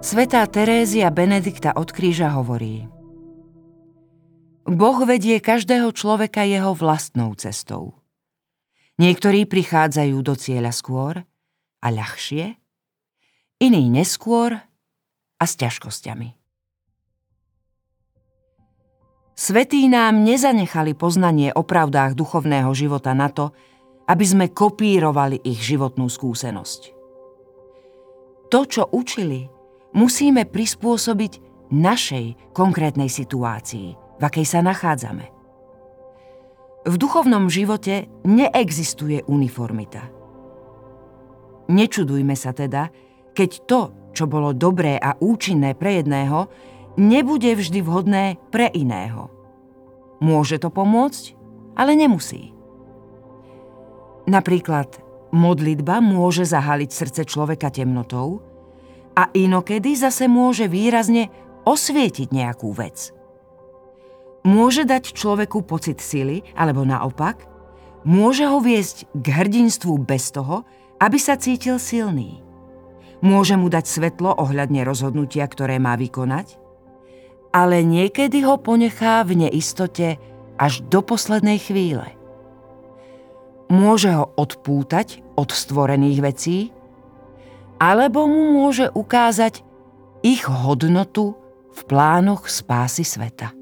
Svetá Terézia Benedikta od kríža hovorí Boh vedie každého človeka jeho vlastnou cestou. Niektorí prichádzajú do cieľa skôr a ľahšie, iní neskôr a s ťažkosťami. Svetí nám nezanechali poznanie o pravdách duchovného života na to, aby sme kopírovali ich životnú skúsenosť. To, čo učili, musíme prispôsobiť našej konkrétnej situácii, v akej sa nachádzame. V duchovnom živote neexistuje uniformita. Nečudujme sa teda, keď to, čo bolo dobré a účinné pre jedného, nebude vždy vhodné pre iného. Môže to pomôcť, ale nemusí. Napríklad modlitba môže zahaliť srdce človeka temnotou, a inokedy zase môže výrazne osvietiť nejakú vec. Môže dať človeku pocit sily, alebo naopak, môže ho viesť k hrdinstvu bez toho, aby sa cítil silný. Môže mu dať svetlo ohľadne rozhodnutia, ktoré má vykonať, ale niekedy ho ponechá v neistote až do poslednej chvíle. Môže ho odpútať od stvorených vecí, alebo mu môže ukázať ich hodnotu v plánoch spásy sveta.